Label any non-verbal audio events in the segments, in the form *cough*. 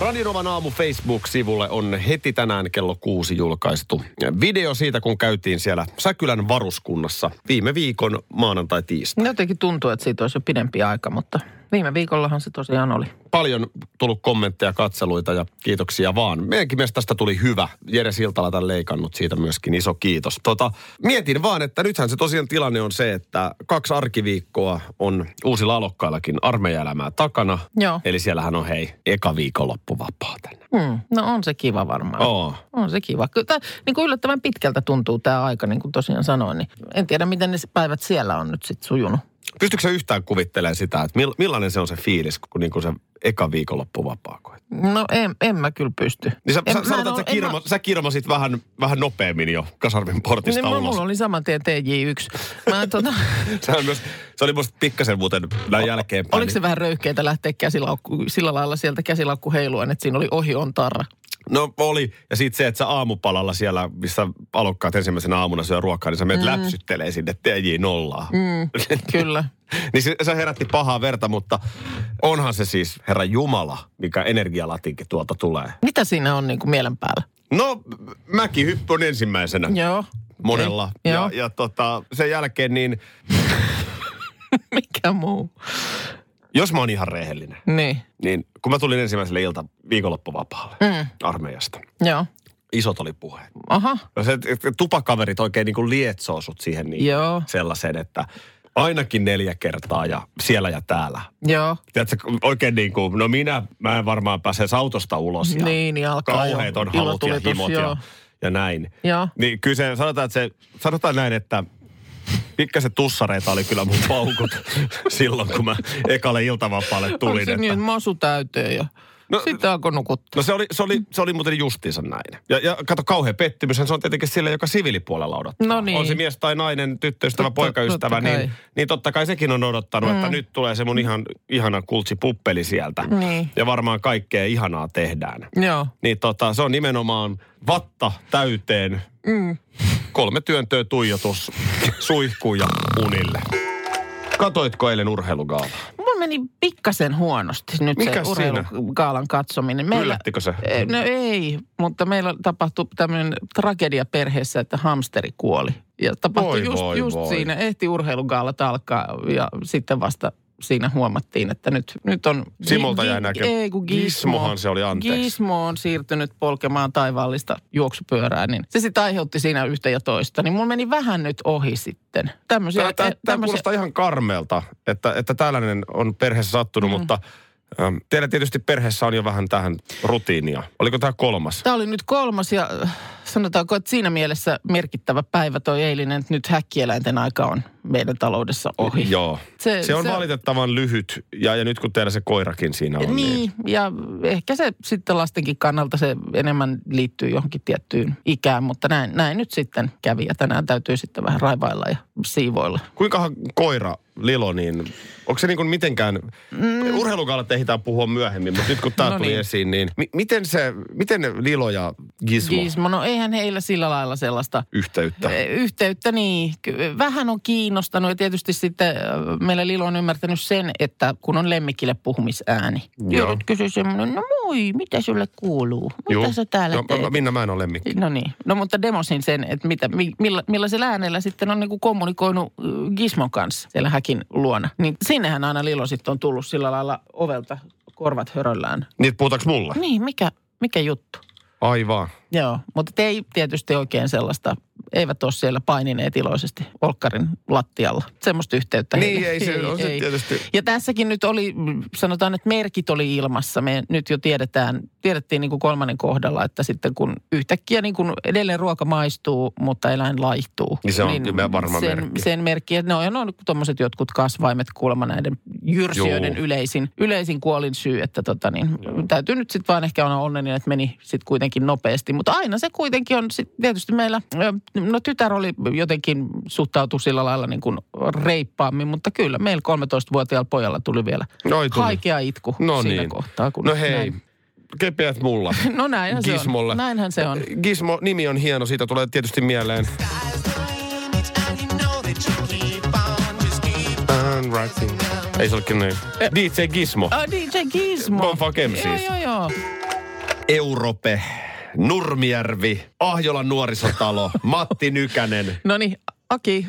Radionovan aamu Facebook-sivulle on heti tänään kello kuusi julkaistu video siitä, kun käytiin siellä Säkylän varuskunnassa viime viikon maanantai-tiistai. Jotenkin tuntuu, että siitä olisi jo pidempi aika, mutta viime viikollahan se tosiaan oli. Paljon tullut kommentteja, katseluita ja kiitoksia vaan. Meidänkin mielestä tästä tuli hyvä. Jere Siltala tämän leikannut siitä myöskin iso kiitos. Tota, mietin vaan, että nythän se tosiaan tilanne on se, että kaksi arkiviikkoa on uusilla alokkaillakin armeijaelämää takana. Joo. Eli siellähän on hei, eka viikonloppu vapaa tänne. Hmm. No on se kiva varmaan. Oo. On se kiva. Kyllä tää, niin kuin yllättävän pitkältä tuntuu tämä aika, niin kuin tosiaan sanoin. Niin en tiedä, miten ne päivät siellä on nyt sitten sujunut. Pystytkö sä yhtään kuvittelemaan sitä, että mill- millainen se on se fiilis, kun niinku se eka viikonloppu vapaa koet? No en, en mä kyllä pysty. Niin sä, en, sä sanotaan, että sä, en mä- kirma, sä kirmasit vähän, vähän nopeammin jo Kasarvin portista Niin, ulos. mulla oli saman tien TJ1. Mä, tota, *laughs* Sehän myös, se oli musta pikkasen muuten näin jälkeenpäin. oliko se vähän röyhkeitä lähteä käsilaukku, sillä lailla sieltä käsilaukku heiluen, että siinä oli ohi on tarra? No oli. Ja sitten se, että sä aamupalalla siellä, missä alokkaat ensimmäisenä aamuna syö ruokaa, niin sä menet mm. läpsyttelee sinne TJ nollaa. Mm. *laughs* Kyllä. niin se, se herätti pahaa verta, mutta onhan se siis, herra Jumala, mikä energialatinkin tuolta tulee. Mitä siinä on niin kuin mielen päällä? No, mäkin hyppy on ensimmäisenä. Joo. monella. Okei, Ja, joo. ja tota, sen jälkeen niin, *laughs* Mikä muu? Jos mä oon ihan rehellinen, Niin. niin kun mä tulin ensimmäiselle ilta viikonloppuvapaalle Mm. armeijasta, Joo. isot oli puheet. Aha. No se, että tupakaverit oikein niin kuin lietsoo sut siihen niin Joo. sellaiseen, että ainakin neljä kertaa ja siellä ja täällä. Joo. Tiedätkö, oikein niin kuin, no minä, mä en varmaan pääse autosta ulos. Ja Niin, niin alkaa jo. Kauheat on halut ja himot joo. ja, ja näin. Joo. Niin kyllä se, sanotaan, että se, sanotaan näin, että pikkasen tussareita oli kyllä mun paukut *laughs* silloin, kun mä ekalle iltavapaalle tulin. se Että, niin, masu täyteen ja No- sitten alkoi nukuttaa. no se oli, se, oli, se oli muuten justiinsa näin. Ja, ja kato, kauhean pettymys, se on tietenkin sille, joka siviilipuolella odottaa. No niin. On se mies tai nainen, tyttöystävä, Totta- poikaystävä, totta niin, niin totta kai sekin on odottanut, mm. että nyt tulee se mun ihan ihana kultsi puppeli sieltä. Niin. Ja varmaan kaikkea ihanaa tehdään. Joo. Niin tota, se on nimenomaan vatta täyteen, Mm. Kolme työntöä tuijotus, suihkuun ja unille. Katoitko eilen urheilugaalaa? Mulla meni pikkasen huonosti nyt Mikäs se urheilugaalan katsominen. Yllättikö se? Eh, No ei, mutta meillä tapahtui tämmöinen tragedia perheessä, että hamsteri kuoli. Ja tapahtui Voi, just, voi, just voi. siinä, ehti urheilugaalat alkaa ja sitten vasta siinä huomattiin, että nyt, nyt on... Simolta jäi näkö- Ei, kun Gizmo, Gizmohan se oli, anteeksi. Gizmo on siirtynyt polkemaan taivaallista juoksupyörää, niin se sitten aiheutti siinä yhtä ja toista. Niin mulla meni vähän nyt ohi sitten. Tämmöisiä, Tämä, tämä, tämä tämmöisiä- kuulostaa ihan karmelta, että, että tällainen on perheessä sattunut, mm. mutta ähm, teillä tietysti perheessä on jo vähän tähän rutiinia. Oliko tämä kolmas? Tämä oli nyt kolmas ja äh, sanotaanko, että siinä mielessä merkittävä päivä toi eilinen, että nyt häkkieläinten aika on meidän taloudessa ohi. Joo. Se, Se- on se- valitettavan lyhyt ja, ja nyt kun teillä se koirakin siinä on. Niin, ja ehkä se sitten lastenkin kannalta se enemmän liittyy johonkin tiettyyn ikään, mutta näin, näin nyt sitten kävi ja tänään täytyy sitten vähän raivailla ja siivoilla. Kuinkahan koira Lilo, niin onko se niin kuin mitenkään, mm. urheilukaalat ehditään puhua myöhemmin, mutta nyt kun tämä No tuli niin. esiin, niin mi- miten se, miten Lilo ja Gizmo, Gizmo, no eihän heillä sillä lailla sellaista *laughs* yhteyttä? Eh, Yhteyttä niin. Vähän on kiinnostanut ja tietysti sitten äh, meillä Lilo on ymmärtänyt sen, että kun on lemmikille puhumisääni. Joo. Joudut kysyä semmoinen, no moi, mitä sulle kuuluu? Mitä Juu. sä täällä no, teet? mä- Minna, mä en ole lemmikki. No niin. No mutta demosin sen, että mitä, mi, milla, millaisella äänellä sitten on niinku kommunikoinut äh, Gizmon kanssa siellä häkin luona. Niin sinnehän aina Lilo sitten on tullut sillä lailla ovelta korvat höröllään. Niin, puhutaanko mulle? Niin, mikä, mikä juttu? Aivan. Joo, mutta ei tietysti oikein sellaista eivät ole siellä painineet iloisesti Olkkarin lattialla. Semmoista yhteyttä Niin, heille ei se on se tietysti. Ja tässäkin nyt oli, sanotaan, että merkit oli ilmassa. Me nyt jo tiedetään, tiedettiin niin kuin kolmannen kohdalla, että sitten kun yhtäkkiä niin kuin edelleen ruoka maistuu, mutta eläin laihtuu. Niin se on kyllä varma sen, merkki. Sen merkki, että ne on, ne on tuommoiset jotkut kasvaimet kuulemma näiden jyrsijöiden Juu. yleisin, yleisin kuolin syy, että tota niin, täytyy nyt sitten vaan ehkä olla onnellinen, että meni sitten kuitenkin nopeasti. Mutta aina se kuitenkin on sit tietysti meillä, no tytär oli jotenkin suhtautui sillä lailla niin kuin reippaammin, mutta kyllä meillä 13-vuotiaalla pojalla tuli vielä Noi tuli. haikea itku No siinä niin. kohtaa. Kun No hei, näin. kepeät mullat. *laughs* No näinhän se Gizmolle. on. Näinhän se on. Gizmo, nimi on hieno, siitä tulee tietysti mieleen. Ei se olekin niin. DJ Gizmo. Oh, DJ Gizmo. Bonfunk M Joo, siis. joo, joo. Europe, Nurmijärvi, Ahjolan nuorisotalo, *laughs* Matti Nykänen. No niin, Aki,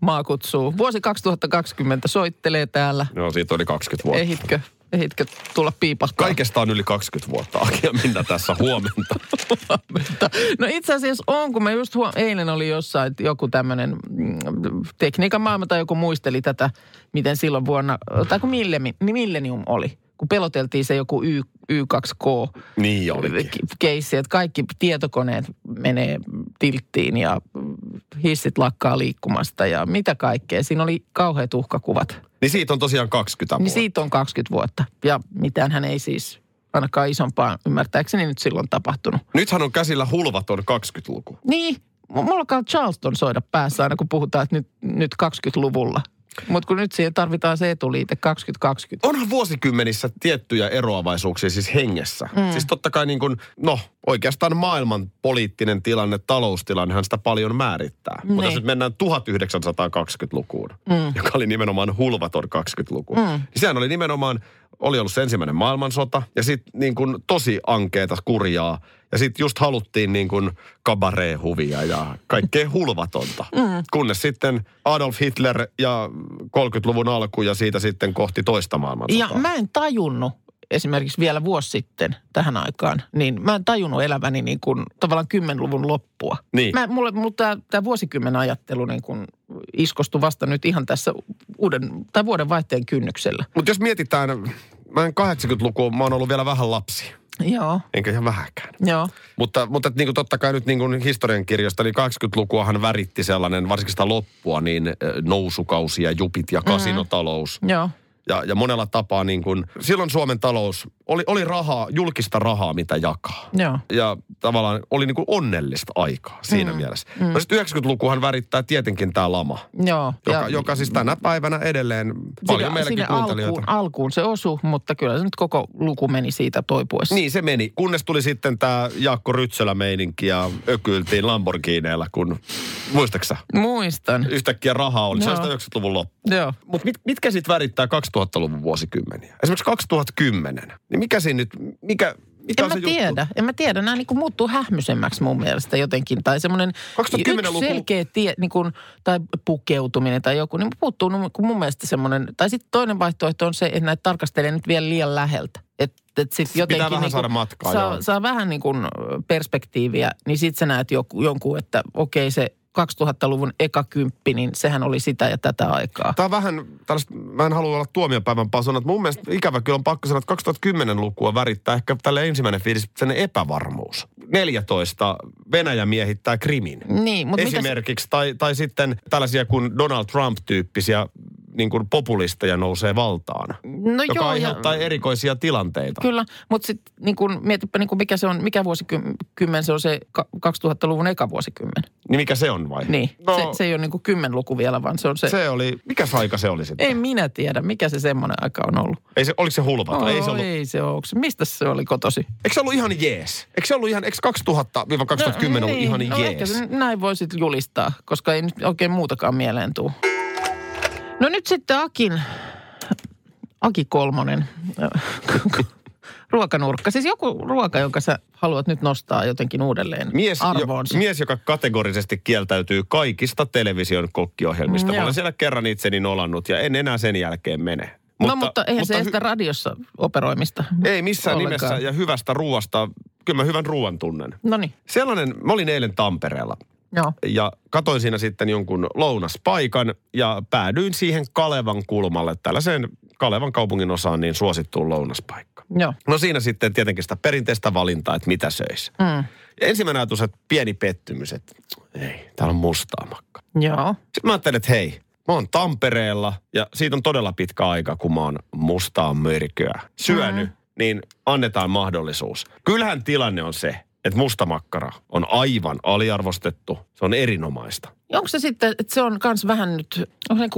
maa kutsuu. Vuosi 2020 soittelee täällä. No siitä oli 20 vuotta. Ehitkö, ehitkö tulla piipahtaa? Kaikesta on yli 20 vuotta. Aki ja Minna tässä huomenta. *laughs* Mutta, no itse asiassa on, kun mä just huom- eilen oli jossain että joku tämmöinen mm, tekniikan maailma tai joku muisteli tätä, miten silloin vuonna, tai kun millenium oli, kun peloteltiin se joku y, Y2K Niin keissi, että kaikki tietokoneet menee tilttiin ja hissit lakkaa liikkumasta ja mitä kaikkea. Siinä oli kauheat uhkakuvat. Niin siitä on tosiaan 20 Niin vuotta. siitä on 20 vuotta ja mitään hän ei siis ainakaan isompaa ymmärtääkseni nyt silloin tapahtunut. Nythän on käsillä hulvaton 20-luku. Niin, mulla alkaa Charleston soida päässä aina, kun puhutaan, että nyt, nyt 20-luvulla. Mutta kun nyt siihen tarvitaan se etuliite 2020. Onhan vuosikymmenissä tiettyjä eroavaisuuksia siis hengessä. Mm. Siis totta kai niin kuin, no oikeastaan maailman poliittinen tilanne, taloustilannehan sitä paljon määrittää. Niin. Mutta jos nyt mennään 1920-lukuun, mm. joka oli nimenomaan hulvaton 20-luku. Mm. Niin sehän oli nimenomaan, oli ollut se ensimmäinen maailmansota ja sitten niin kuin tosi ankeeta kurjaa. Ja sitten just haluttiin niin kuin kabaree-huvia ja kaikkea *laughs* hulvatonta. Mm. Kunnes sitten Adolf Hitler ja 30-luvun alku ja siitä sitten kohti toista maailmansotaa. Ja mä en tajunnut esimerkiksi vielä vuosi sitten tähän aikaan, niin mä en tajunnut eläväni niin kuin tavallaan 10-luvun loppua. Niin. Mä, mulle, mulle tämä, tämä vuosikymmen ajattelu niin kuin iskostui vasta nyt ihan tässä uuden, tai vuoden vaihteen kynnyksellä. Mutta jos mietitään, mä en 80-lukua, mä oon ollut vielä vähän lapsi. Joo, Enkä ihan vähäkään. joo. Mutta, mutta niin kuin totta kai nyt niin kuin historiankirjoista, niin 80-lukuahan väritti sellainen, varsinkin sitä loppua, niin nousukausi ja jupit ja kasinotalous. Joo. Ja, ja monella tapaa niin kuin, silloin Suomen talous oli, oli rahaa, julkista rahaa, mitä jakaa. Joo. Ja tavallaan oli niin kuin onnellista aikaa siinä mm. mielessä. Mm. No sitten 90-lukuhan värittää tietenkin tämä lama, Joo. joka, ja joka siis tänä päivänä edelleen paljon sinne, meilläkin sinne kuuntelijoita. alkuun, alkuun se osu, mutta kyllä se nyt koko luku meni siitä toipuessa. Niin se meni, kunnes tuli sitten tämä Jaakko Rytsölä-meininki ja ökyiltiin Lamborghineilla, kun, muistaksä? Muistan. Yhtäkkiä rahaa oli, se Joo. on sitä 90-luvun loppu. Joo. Mutta mit, mitkä sitten värittää 2000-luvun vuosikymmeniä? Esimerkiksi 2010. Niin mikä siinä nyt, mikä, mikä En on mä se tiedä, juttu? en mä tiedä. Nämä niin kuin muuttuu hähmysemmäksi mun mielestä jotenkin. Tai semmoinen 2010-luku yksi selkeä tie, niin kuin, tai pukeutuminen tai joku, niin puuttuu niin kuin mun mielestä semmoinen. Tai sitten toinen vaihtoehto on se, että näitä tarkastelee nyt vielä liian läheltä. Että et sit jotenkin vähän niin saada matkaa, saa, joo. saa vähän niin kuin perspektiiviä, niin sit sä näet joku, jonkun, että okei se 2000-luvun eka kymppi, niin sehän oli sitä ja tätä aikaa. Tämä on vähän tällaista, mä en halua olla tuomiopäivän pasona, että mun mielestä ikävä kyllä on pakko sanoa, että 2010-lukua värittää ehkä tälle ensimmäinen fiilis sen epävarmuus. 14 Venäjä miehittää Krimin. Niin, mutta Esimerkiksi, tai, tai sitten tällaisia kuin Donald Trump-tyyppisiä niin kuin populisteja nousee valtaan, No joka joo, ja- aiheuttaa erikoisia tilanteita. Kyllä, mutta sitten niin kun, mietipä niin kun mikä se on, mikä vuosikymmen se on se ka- 2000-luvun eka vuosikymmen. Niin mikä se on vai? Niin, no, se, se ei ole niin kuin kymmenluku vielä, vaan se on se, se... se oli, mikä aika se oli sitten? Ei minä tiedä, mikä se semmoinen aika on ollut. Ei se, oliko se hulvata? Oh, ei se ollut, ei se ole. Mistä se oli kotosi? eikö se ollut ihan jees? Eikö se ollut ihan, eikö 2000-2010 ollut ihan no, ehkä jees? se näin voisit julistaa, koska ei nyt oikein muutakaan mieleen tuu. No nyt sitten Akin, Aki Kolmonen, *laughs* ruokanurkka. Siis joku ruoka, jonka sä haluat nyt nostaa jotenkin uudelleen Mies, jo, arvoonsa. mies, joka kategorisesti kieltäytyy kaikista television kokkiohjelmista. Mm, Mä joo. olen siellä kerran itseni nolannut ja en enää sen jälkeen mene. no mutta eihän se hy- estä radiossa operoimista. Ei missään ollenkaan. nimessä ja hyvästä ruoasta. Kyllä mä hyvän ruoan tunnen. No niin, Sellainen, mä olin eilen Tampereella Joo. Ja katoin siinä sitten jonkun lounaspaikan ja päädyin siihen Kalevan kulmalle, tällaiseen Kalevan kaupungin osaan niin suosittuun lounaspaikka. Joo. No siinä sitten tietenkin sitä perinteistä valintaa, että mitä söisi. Mm. Ja ensimmäinen ajatus, että pieni pettymys, että ei, täällä on mustaa makka. Joo. Sitten mä ajattelin, että hei, mä oon Tampereella ja siitä on todella pitkä aika, kun mä oon mustaa mörköä syönyt, mm. niin annetaan mahdollisuus. Kyllähän tilanne on se, että mustamakkara on aivan aliarvostettu. Se on erinomaista. Onko se sitten, että se on kans vähän nyt, onko se niin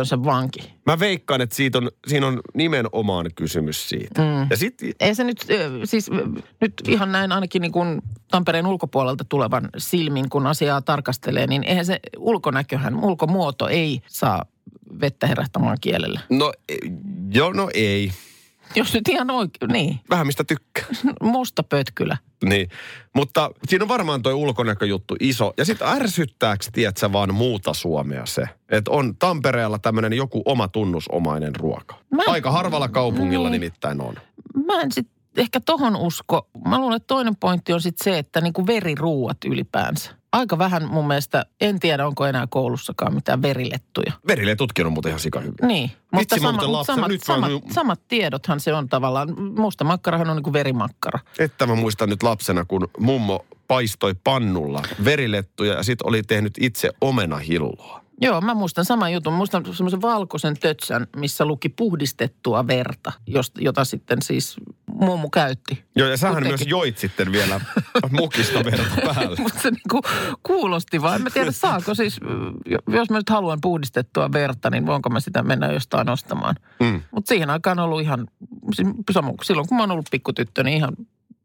on se vanki? Mä veikkaan, että siitä on, siinä on nimenomaan kysymys siitä. Mm. Ja sitten Ei se nyt, siis nyt ihan näin ainakin niin kuin Tampereen ulkopuolelta tulevan silmin, kun asiaa tarkastelee, niin eihän se ulkonäköhän, ulkomuoto ei saa vettä herättämään kielellä. No, e- joo, no ei. Jos nyt ihan oikein, niin, Vähän mistä tykkää. *laughs* musta pötkylä. Niin, mutta siinä on varmaan toi ulkonäköjuttu iso. Ja sitten ärsyttääks, tiedätkö, vaan muuta Suomea se, että on Tampereella tämmöinen joku oma tunnusomainen ruoka. Mä- Aika harvalla kaupungilla Niin. nimittäin on. Mä en sit ehkä tohon usko. Mä luulen, että toinen pointti on sitten se, että niinku veriruuat ylipäänsä. Aika vähän mun mielestä, en tiedä onko enää koulussakaan mitään verilettuja. Veriletutkin on muuten ihan sika hyviä. Niin, mutta mä sama, lapsen- samat, nyt mä samat, oon- samat tiedothan se on tavallaan. Musta makkarahan on niin kuin verimakkara. Että mä muistan nyt lapsena, kun mummo paistoi pannulla verilettuja ja sitten oli tehnyt itse omenahilloa. Joo, mä muistan saman jutun. Mä muistan semmoisen valkoisen tötsän, missä luki puhdistettua verta, josta, jota sitten siis mummu käytti. Joo, ja sähän Kuitenkin. myös joit sitten vielä *laughs* mukista verta päälle. Mutta se niinku kuulosti vaan. En mä tiedä, saako siis, jo- jos mä nyt haluan puhdistettua verta, niin voinko mä sitä mennä jostain ostamaan. Mm. Mutta siihen aikaan on ollut ihan, silloin kun mä oon ollut pikkutyttö, niin ihan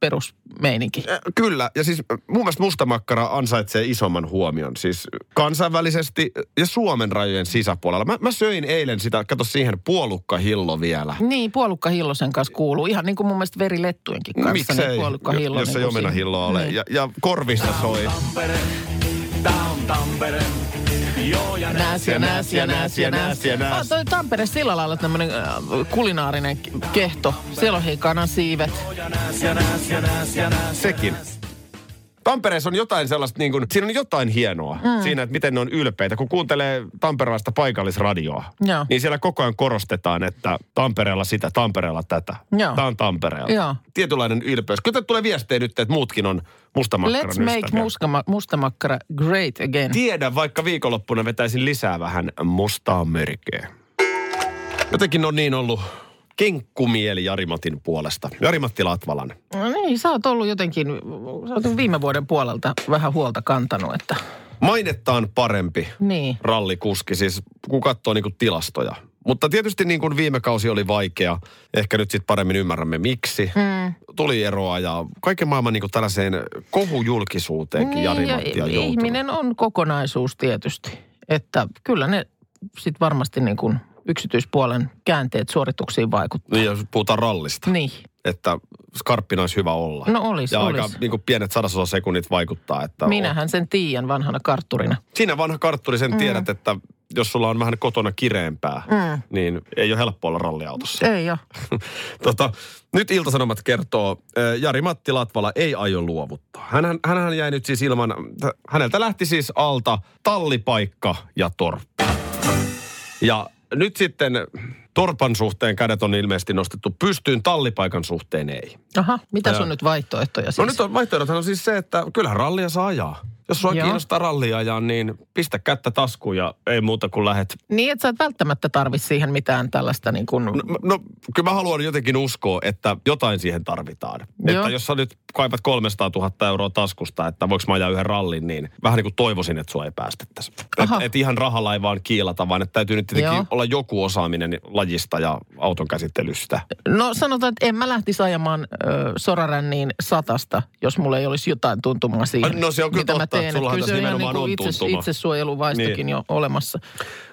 perusmeininki. Äh, Kyllä, ja siis äh, mun mielestä mustamakkara ansaitsee isomman huomion. Siis kansainvälisesti ja Suomen rajojen sisäpuolella. Mä, mä söin eilen sitä, kato siihen puolukkahillo vielä. Niin, puolukka Hillosen kanssa kuuluu. Ihan niin kuin mun mielestä verilettujenkin kanssa. Miksei, niin puolukka jo- Hillonen. jos ei kun siinä- omenahilloa ole. Niin. Ja, ja korvista soi. Nääs ja nääs ja nääs ja nääs. ja nääs. Ah, toi Tampere sillä lailla tämmöinen äh, kulinaarinen kehto. Siellä on hei kanansiivet. Sekin. Tampereessa on jotain sellaista, niin kuin, siinä on jotain hienoa mm. siinä, että miten ne on ylpeitä. Kun kuuntelee tamperelaista paikallisradioa, Joo. niin siellä koko ajan korostetaan, että Tampereella sitä, Tampereella tätä. Joo. Tämä on Tampereella. Joo. Tietynlainen ylpeys. Kyllä tulee viestejä nyt, että muutkin on mustamakkaran Let's make mustama, mustamakkara great again. Tiedän, vaikka viikonloppuna vetäisin lisää vähän mustaa mörköä. Jotenkin on niin ollut kenkkumieli Jarimatin puolesta. Jari-Matti Latvalan. No niin, sä oot ollut jotenkin, sä oot viime vuoden puolelta vähän huolta kantanut, että Mainettaan parempi niin. rallikuski, siis kun katsoo niin tilastoja. Mutta tietysti niin kuin viime kausi oli vaikea. Ehkä nyt sitten paremmin ymmärrämme miksi. Mm. Tuli eroa ja kaiken maailman niin kuin tällaiseen kohujulkisuuteenkin Niin, Jari ja ihminen on kokonaisuus tietysti. Että kyllä ne sitten varmasti niin kuin yksityispuolen käänteet suorituksiin vaikuttaa. Niin, jos puhutaan rallista, Niin, että skarppina olisi hyvä olla. no olis, ja olis. aika niin kuin pienet sadasosekunnit vaikuttaa. Että Minähän sen tiedän vanhana kartturina. Siinä vanha kartturi sen mm. tiedät, että jos sulla on vähän kotona kireempää, Mm. niin ei ole helppo olla ralliautossa. Ei jo. *laughs* tota, nyt Iltasanomat kertoo, äh, Jari-Matti Latvala ei aio luovuttaa. Hänhän, hänhän jäi nyt siis ilman, häneltä lähti siis alta tallipaikka ja torppi. Ja nyt sitten torpan suhteen kädet on ilmeisesti nostettu pystyyn, tallipaikan suhteen ei. Aha, mitä sun nyt vaihtoehtoja siis? No nyt on vaihtoehdothan on siis se, että kyllähän rallia saa ajaa. Jos sua Joo. kiinnostaa rallia ajaa, niin pistä kättä taskuun ja ei muuta kuin lähet. Niin, että sä et välttämättä tarvi siihen mitään tällaista niin kuin... No, no kyllä mä haluan jotenkin uskoa, että jotain siihen tarvitaan. Joo. Että jos sä nyt kaipat 300 000 euroa taskusta, että voiko mä ajaa yhden rallin, niin vähän niin kuin toivoisin, että sua ei päästettäisi. Että et ihan rahalla ei vaan kiilata, vaan että täytyy nyt tietenkin Joo. olla joku osaaminen lajista ja auton käsittelystä. No sanotaan, että en mä lähtisi ajamaan ö, soraränniin satasta, jos mulla ei olisi jotain tuntumaa siihen, No se on kyllä mitä mä totta, että teen. Sullahan kyllä se on ihan niin on kuin itse, tuntuma. itsesuojeluvaistokin Niin. jo olemassa.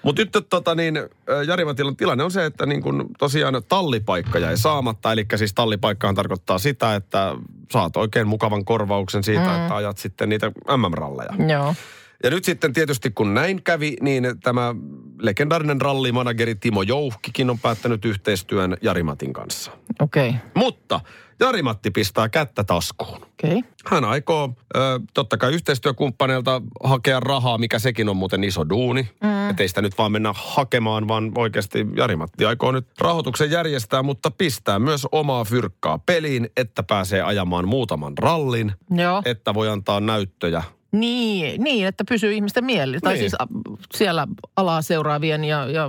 Mutta nyt tota, niin, Jari tilanne on se, että niin kun tosiaan tallipaikka jäi saamatta. Eli siis tallipaikkahan tarkoittaa sitä, että saat oikein mukavan korvauksen siitä, mm. että ajat sitten niitä MM-ralleja. Joo. Ja nyt sitten tietysti kun näin kävi, niin tämä legendaarinen rallimanageri Timo Jouhkikin on päättänyt yhteistyön Jari Matin kanssa. Okei. Okay. Mutta Jari-Matti pistää kättä taskuun. Okay. Hän aikoo ö, totta kai yhteistyökumppaneilta hakea rahaa, mikä sekin on muuten iso duuni. Mm. Että ei sitä nyt vaan mennä hakemaan, vaan oikeasti Jari-Matti aikoo nyt rahoituksen järjestää, mutta pistää myös omaa fyrkkaa peliin, että pääsee ajamaan muutaman rallin, Joo. että voi antaa näyttöjä Niin, niin, että pysyy ihmisten mieli. Tai Niin. siis a, siellä alaa seuraavien ja, ja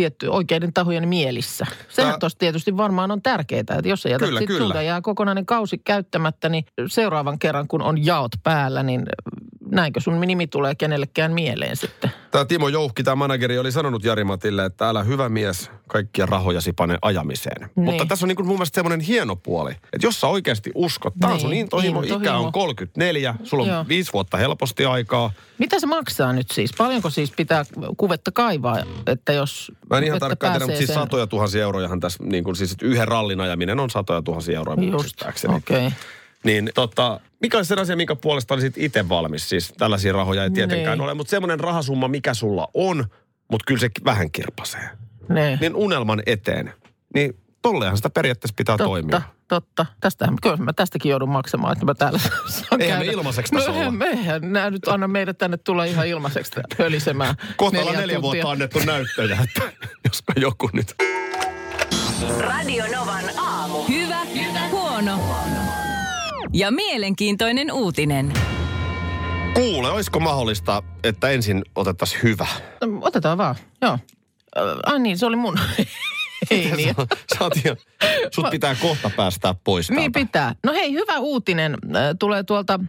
tietty oikeiden tahojen mielissä. Sehän Tää- tuossa tietysti varmaan on tärkeää, että jos sä jätät Kyllä, kyllä. jää kokonainen kausi käyttämättä, niin seuraavan kerran kun on jaot päällä, niin näinkö sun nimi tulee kenellekään mieleen sitten? Tämä Timo Jouhki, tämä manageri, oli sanonut Jari-Matille, että älä hyvä mies kaikkia rahojasi pane ajamiseen. Niin. Mutta tässä on niin kuin mun mielestä semmoinen hieno puoli, että jos sä oikeasti uskot, tämä on sun Niin, intohimo, ikä intohimo. on 34, sulla on Joo. viisi vuotta helposti aikaa. Mitä se maksaa nyt siis? Paljonko siis pitää kuvetta kaivaa, että jos Mä en ihan tarkkaan tiedä, mutta siis sen- satoja tuhansia eurojahan tässä, niin kuin siis yhden rallin ajaminen on satoja tuhansia euroa mun Just, okei. Okay. Niin tota, mikä olisi se asia, minkä puolesta olisit itse valmis? Siis tällaisia rahoja ei tietenkään Niin. ole, mutta semmoinen rahasumma, mikä sulla on, mutta kyllä se vähän kirpasee. Niin. Niin unelman eteen. Niin tolleenhan sitä periaatteessa pitää toimia. Totta, totta. Tästähän, kyllä mä tästäkin joudun maksamaan, että mä täällä *laughs* saan Eihän me käydä. ilmaiseksi no, tässä olla. eihän me, nää nyt anna meidät tänne tulla ihan ilmaiseksi pölisemään. *laughs* Kohta ollaan neljä neljä tuntia. vuotta annettu näyttöjä, että *laughs* josko joku nyt. Radio Novan aamu. Hyvä, hyvä, huono. Ja mielenkiintoinen uutinen. Kuule, olisiko mahdollista, että ensin otettaisiin hyvä? Otetaan vaan, joo. Äh, Ai niin, se oli mun. *laughs* Ei niin. Sä oot ihan, sut pitää kohta päästää pois Niin täältä. pitää. No hei, hyvä uutinen tulee tuolta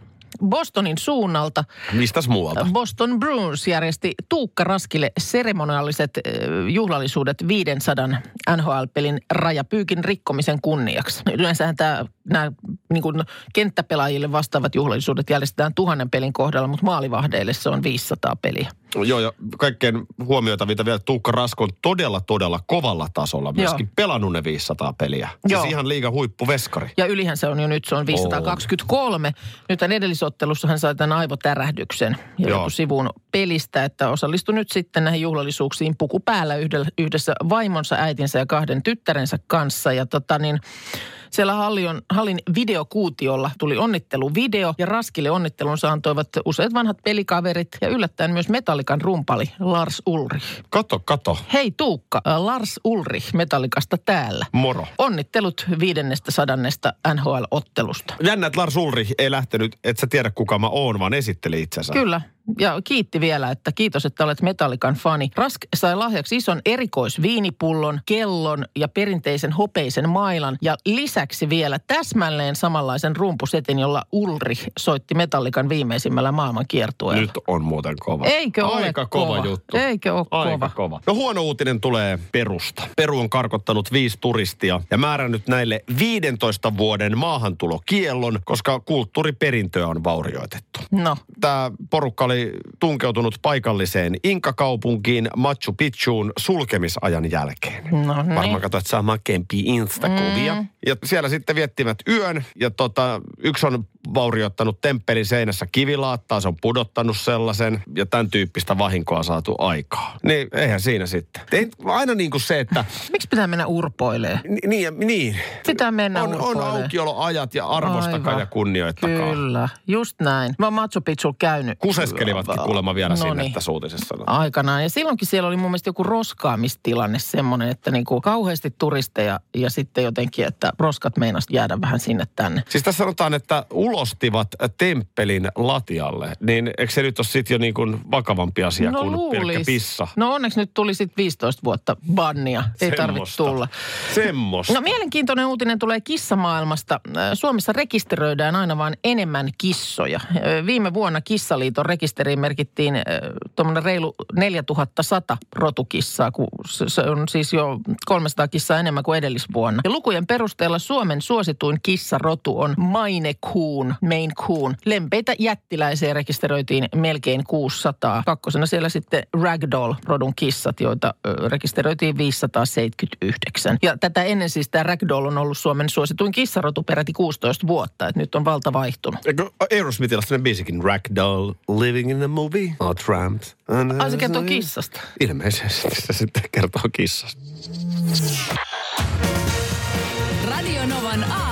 Bostonin suunnalta. Mistäs muualta? Boston Bruins järjesti Tuukka Raskille seremoniaaliset äh, juhlallisuudet 500 NHL-pelin rajapyykin rikkomisen kunniaksi. Yleensähän tämä, nämä niin kuin kenttäpelaajille vastaavat juhlallisuudet järjestetään tuhannen pelin kohdalla, mutta maalivahdeille se on 500 peliä. Joo, ja kaikkein huomioitavita vielä, Tuukka Rasko on todella, todella kovalla tasolla. Myöskin Joo. pelannut ne 500 peliä. Joo. Siis ihan liiga huippuveskari. Ja ylihän se on jo nyt, se on 523. Nyt tämän edellisottelussa hän sai tämän aivotärähdyksen ja Joo. joku sivuun pelistä, että osallistui nyt sitten näihin juhlallisuuksiin puku päällä yhdessä vaimonsa, äitinsä ja kahden tyttärensä kanssa. Ja tota niin, siellä hallin, hallin videokuutiolla tuli onnitteluvideo ja Raskille onnittelunsa antoivat useat vanhat pelikaverit ja yllättäen myös Metallikan rumpali Lars Ulrich. Kato, kato. Hei Tuukka, äh, Lars Ulrich Metallikasta täällä. Moro. Onnittelut viidennestä sadannesta NHL-ottelusta. Jännä, että Lars Ulrich ei lähtenyt, et sä tiedä kuka mä oon, vaan esitteli itsensä. Kyllä. Ja kiitti vielä, että kiitos, että olet Metallikan fani. Rask sai lahjaksi ison erikoisviinipullon, kellon ja perinteisen hopeisen mailan. Ja lisäksi vielä täsmälleen samanlaisen rumpusetin, jolla Ulrich soitti Metallikan viimeisimmällä maailmankiertueella. Nyt on muuten kova. Eikö ole Aika kova, kova? juttu. Eikö ole Aika kova? kova. No huono uutinen tulee Perusta. Peru on karkottanut viisi turistia ja määrännyt näille 15 vuoden maahantulokiellon, koska kulttuuriperintöä on vaurioitettu. No, Tämä porukka oli tunkeutunut paikalliseen Inka-kaupunkiin Machu Picchuun sulkemisajan jälkeen. no niin. Varmaan katsoit saamaan kempi Instakuvia. Mm. Ja siellä sitten viettivät yön. Ja tota, yksi on vaurioittanut temppelin seinässä kivilaattaa, se on pudottanut sellaisen. Ja tämän tyyppistä vahinkoa saatu aikaa. Niin eihän siinä sitten. Ei, aina niin kuin se, että... *laughs* Miksi pitää mennä urpoilee? ni- niin, niin. Pitää mennä On, on aukioloajat ja arvostakaa Aivan. ja kunnioittakaa. Kyllä, just näin. Mä oon Machu Picchu käynyt. Kuseskelivatkin kuulemma vielä No sinne niin. tässä uutisessa. aikanaan. Ja silloinkin siellä oli mun mielestä joku roskaamistilanne semmoinen, että niinku kauheasti turisteja ja sitten jotenkin, että roskat meinas jäädä vähän sinne tänne. Siis tässä sanotaan, että ulostivat temppelin latialle. Niin eikö se nyt ole sitten jo niin kuin vakavampi asia kuin pelkkä pissa? No onneksi nyt tuli sitten 15 vuotta bannia. Ei tarvitse tulla. Semmosta. No mielenkiintoinen uutinen tulee kissamaailmasta. Äh, Suomessa rekisteröidään aina vain enemmän kissoja. Äh, Viime vuonna Kissaliiton rekisteriin merkittiin tuommoinen reilu 4100 rotukissaa, kun se se on siis jo 300 kissaa enemmän kuin edellisvuonna. Ja lukujen perusteella Suomen suosituin kissarotu on Maine Coon, Maine Coon. Lempeitä jättiläisiä rekisteröitiin melkein 600. Kakkosena siellä sitten Ragdoll-rodun kissat, joita rekisteröitiin 579. Ja tätä ennen siis tämä Ragdoll on ollut Suomen suosituin kissarotu peräti 16 vuotta. Et nyt on valta vaihtunut. Eikö Aerosmithilla sellainen biisikin? Ragdoll, living in a movie, or tramp. Ai se kertoo kissasta. Ilmeisesti se sitten kertoo kissasta. Radio Novan aamu.